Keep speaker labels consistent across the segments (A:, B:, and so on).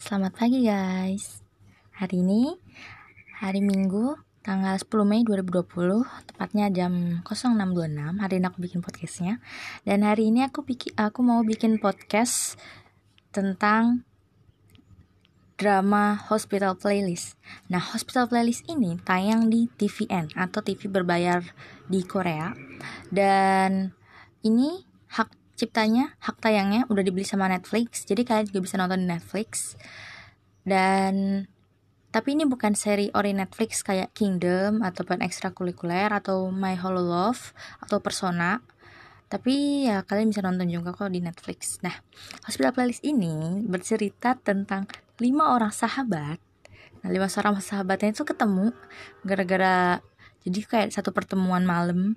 A: Selamat pagi guys. Hari ini Hari Minggu Tanggal 10 Mei 2020 Tepatnya jam 06.26 Hari ini aku bikin podcastnya. Dan hari ini aku bikin, aku mau bikin podcast Tentang Drama Hospital Playlist. Nah Hospital Playlist ini tayang di TVN Atau TV berbayar di Korea. Dan ini hak ciptanya hak tayangnya udah dibeli sama Netflix jadi kalian juga bisa nonton di Netflix. Dan tapi ini bukan seri ori Netflix kayak Kingdom ataupun ekstrakurikuler atau My Hollow Love atau Persona. Tapi ya kalian bisa nonton juga kok di Netflix. Nah Hospital Playlist ini bercerita tentang lima orang sahabat. Nah lima orang sahabatnya itu ketemu gara-gara jadi kayak satu pertemuan malam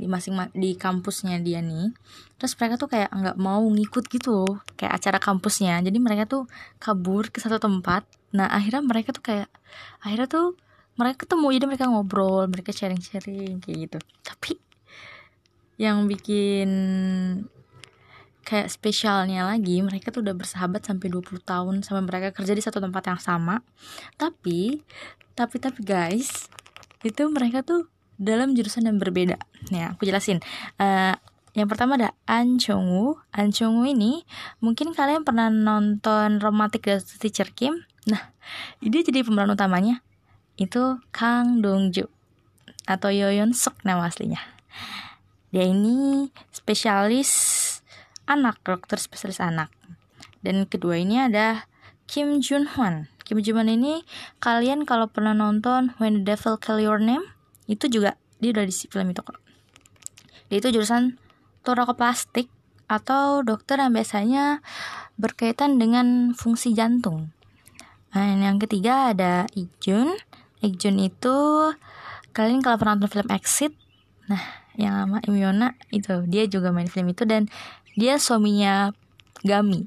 A: di masing di kampusnya dia nih terus mereka tuh kayak nggak mau ngikut gitu kayak acara kampusnya. Jadi mereka tuh kabur ke satu tempat. Nah akhirnya mereka tuh kayak akhirnya tuh mereka ketemu jadi mereka ngobrol mereka sharing-sharing kayak gitu. Tapi yang bikin kayak spesialnya lagi mereka tuh udah bersahabat sampai 20 tahun sampai mereka kerja di satu tempat yang sama. Tapi tapi tapi guys itu mereka tuh dalam jurusan yang berbeda. Ya, aku jelasin. Uh, yang pertama ada An Chong Woo. An Chong Woo ini mungkin kalian pernah nonton Romantic Teacher Kim. Nah, dia jadi pemeran utamanya. Itu Kang Dong Ju atau Yoyon Suk nama aslinya. Dia ini spesialis anak, dokter spesialis anak. Dan kedua ini ada Kim Jun Hwan. Kim Jun Hwan ini kalian kalau pernah nonton When the Devil Call Your Name itu juga dia udah di film itu kok. Dia itu jurusan torokoplastik atau dokter yang biasanya berkaitan dengan fungsi jantung. Nah yang ketiga ada Ikjun Ikjun itu kalian kalau pernah nonton film Exit nah yang sama Imyona itu dia juga main film itu dan dia suaminya Gami.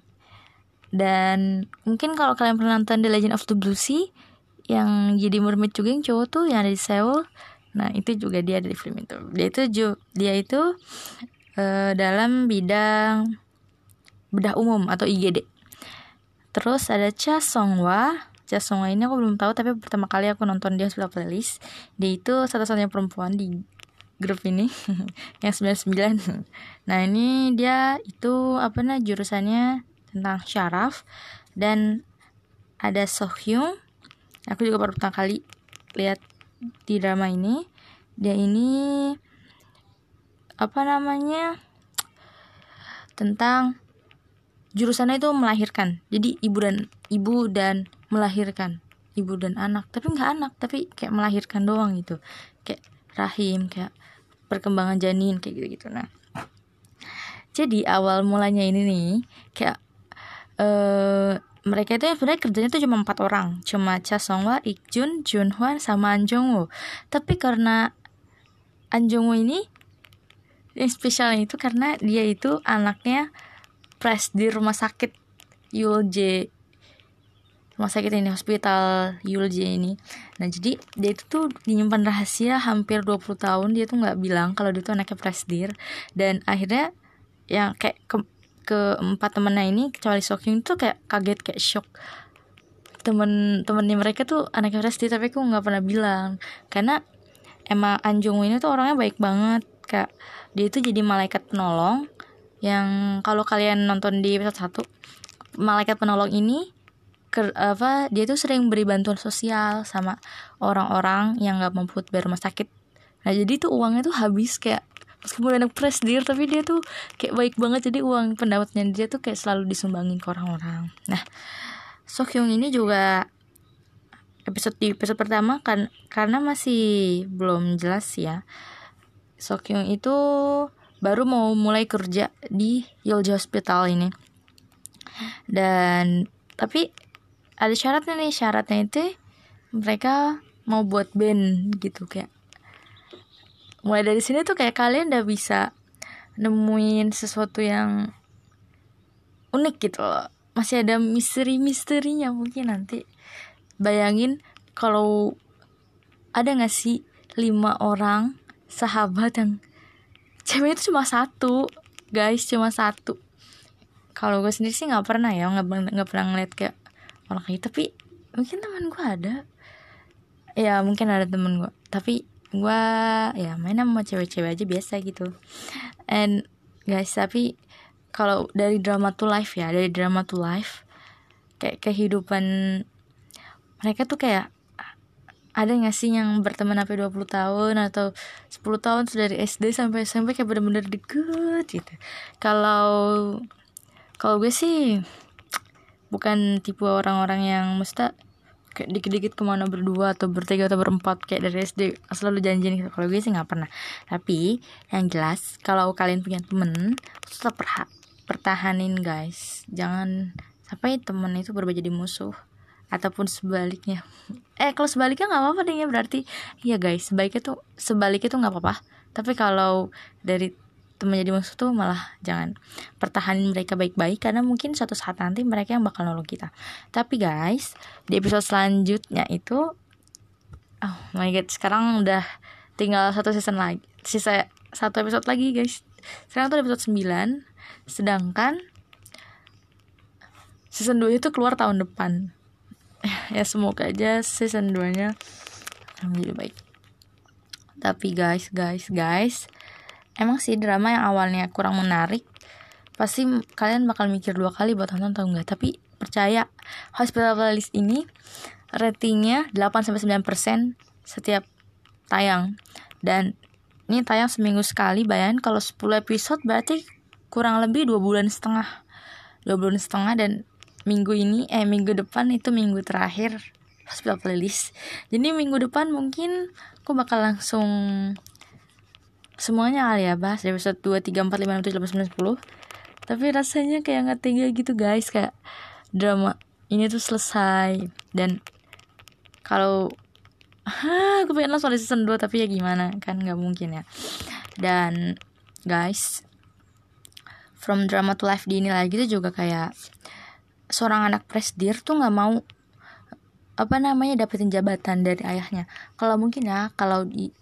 A: Dan mungkin kalau kalian pernah nonton The Legend of the Blue Sea yang jadi mermaid juga yang cowok tuh yang ada di Seoul Nah, itu juga dia dari film itu. Dia itu dia itu uh, dalam bidang bedah umum atau IGD. Terus ada Cha Songhwa. Cha Songhwa ini aku belum tahu tapi pertama kali aku nonton dia sebelah playlist. Dia itu satu-satunya perempuan di grup ini yang 99. Nah, ini dia itu apa nah jurusannya tentang syaraf dan ada Sohyung. Aku juga baru pertama kali lihat di drama ini dia ini apa namanya tentang jurusannya itu melahirkan. Jadi ibu dan ibu dan melahirkan. Ibu dan anak. Tapi nggak anak tapi kayak melahirkan doang gitu. Kayak rahim kayak perkembangan janin kayak gitu gitu nah jadi awal mulanya ini nih kayak eh mereka itu sebenarnya kerjanya tuh cuma empat orang. Cuma Cha Songhwa, Ikjun, Junhwan sama An tapi karena An ini yang spesialnya itu karena dia itu anaknya pres di rumah sakit Yulje rumah sakit ini hospital Yulje ini. Nah jadi dia itu tuh dinyimpan rahasia hampir 20 tahun dia tuh nggak bilang kalau dia tuh anaknya presdir dan akhirnya yang kayak keempat temennya ini kecuali Sokyung tuh kayak kaget kayak shock. Temen-temennya mereka tuh anaknya Resti tapi aku nggak pernah bilang. Karena emang Anjung ini tuh orangnya baik banget kayak dia itu jadi malaikat penolong yang kalau kalian nonton di episode satu malaikat penolong ini ke, apa dia tuh sering beri bantuan sosial sama orang-orang yang nggak mampu bayar rumah sakit. Nah jadi tuh uangnya tuh habis kayak meskipun anak presdir tapi dia tuh kayak baik banget. Jadi uang pendapatnya dia tuh kayak selalu disumbangin ke orang-orang. Nah Sokyung ini juga episode di episode pertama kan karena masih belum jelas ya Sokyung itu baru mau mulai kerja di Yolji Hospital ini. Dan tapi ada syaratnya nih. Syaratnya itu mereka mau buat band gitu kayak mulai dari sini tuh kayak kalian udah bisa nemuin sesuatu yang unik gitu loh. Masih ada misteri-misterinya mungkin nanti. Bayangin kalau ada gak sih lima orang sahabat yang cewek itu cuma satu guys cuma satu. Kalau gue sendiri sih nggak pernah ya nggak pernah ngeliat kayak malah kayak gitu. tapi mungkin teman gue ada. Ya mungkin ada temen gue. Tapi gue ya main sama cewek-cewek aja biasa gitu. And guys tapi kalau dari drama to life ya dari drama to life kayak kehidupan mereka tuh kayak ada gak sih yang berteman sampai 20 tahun atau 10 tahun dari SD sampai SMP kayak bener-bener deket gitu. Kalau kalau gue sih bukan tipe orang-orang yang mesti kayak dikit-dikit ke mana berdua atau bertiga atau berempat kayak dari SD selalu janji nih kalau gue sih nggak pernah. Tapi yang jelas kalau kalian punya temen tetap pertahanin guys. Jangan sampai temen itu berubah jadi musuh ataupun sebaliknya. Eh kalau sebaliknya nggak apa-apa deh ya berarti. Iya guys sebaiknya tuh sebaliknya tuh nggak apa-apa. Tapi kalau dari teman jadi musuh tuh malah jangan pertahanin mereka baik-baik karena mungkin suatu saat nanti mereka yang bakal nolong kita. Tapi guys di episode selanjutnya itu oh my god sekarang udah tinggal satu season lagi sisa satu episode lagi guys. Sekarang tuh episode 9 sedangkan season 2 itu keluar tahun depan. Ya semoga aja season 2 nya menjadi baik. Tapi guys guys guys emang sih drama yang awalnya kurang menarik pasti kalian bakal mikir dua kali buat nonton atau enggak. Tapi percaya Hospital Playlist ini ratingnya 8-9% setiap tayang. Dan ini tayang seminggu sekali bayangin kalau 10 episode berarti kurang lebih dua bulan setengah. Dua bulan setengah dan minggu ini eh minggu depan itu minggu terakhir hospital playlist. Jadi minggu depan mungkin aku bakal langsung semuanya kali ya bahas dari episode 2, 3, 4, 5, 6, 7, 8, 9, 10 tapi rasanya kayak nggak tega gitu guys. Kayak drama ini tuh selesai. Dan kalau aku pengen langsung ada season 2 tapi ya gimana? Kan nggak mungkin ya. Dan guys from drama to life di ini lagi tuh juga kayak seorang anak presdir tuh nggak mau apa namanya dapetin jabatan dari ayahnya. Kalau mungkin ya kalau di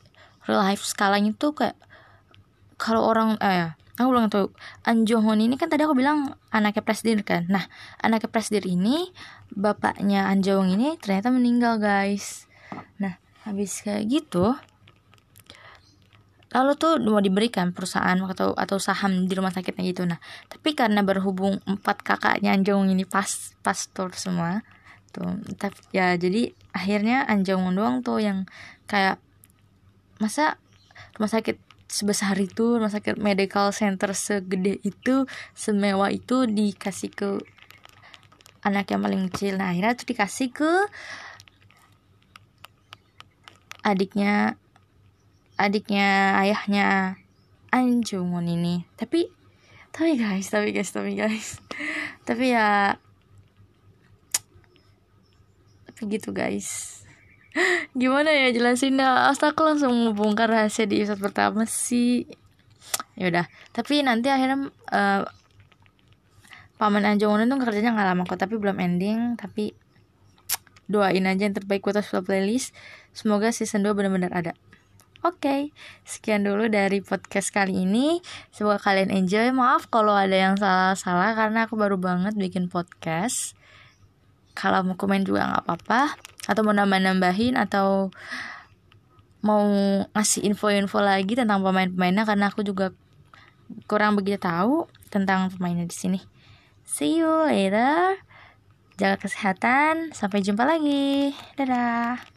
A: real life skalanya tuh kayak kalau orang eh aku belum tahu An Hon ini kan tadi aku bilang anaknya presdir kan. Nah anaknya presdir ini bapaknya An Hong ini ternyata meninggal guys. Nah habis kayak gitu lalu tuh mau diberikan perusahaan atau atau saham di rumah sakitnya gitu. Nah tapi karena berhubung empat kakaknya Anjong ini pas pastor semua tuh tapi ya jadi akhirnya Anjong doang tuh yang kayak masa rumah sakit sebesar itu rumah sakit medical center segede itu semewah itu dikasih ke anak yang paling kecil. Nah akhirnya tuh dikasih ke adiknya adiknya ayahnya Anjungun ini. Tapi tapi guys tapi guys tapi guys. Tapi ya tapi gitu guys gimana ya jelasin dah. Asta aku langsung membongkar rahasia di episode pertama sih. Ya udah. Tapi nanti akhirnya uh, paman Anjungun itu kerjanya nggak lama kok tapi belum ending. Tapi doain aja yang terbaik buat playlist. Semoga season 2 benar-benar ada. Oke, okay, sekian dulu dari podcast kali ini. Semoga kalian enjoy. Maaf kalau ada yang salah-salah karena aku baru banget bikin podcast. Kalau mau komen juga nggak apa-apa. Atau mau nambah-nambahin atau mau ngasih info-info lagi tentang pemain-pemainnya karena aku juga kurang begitu tahu tentang pemainnya di sini. See you later. Jaga kesehatan. Sampai jumpa lagi. Dadah.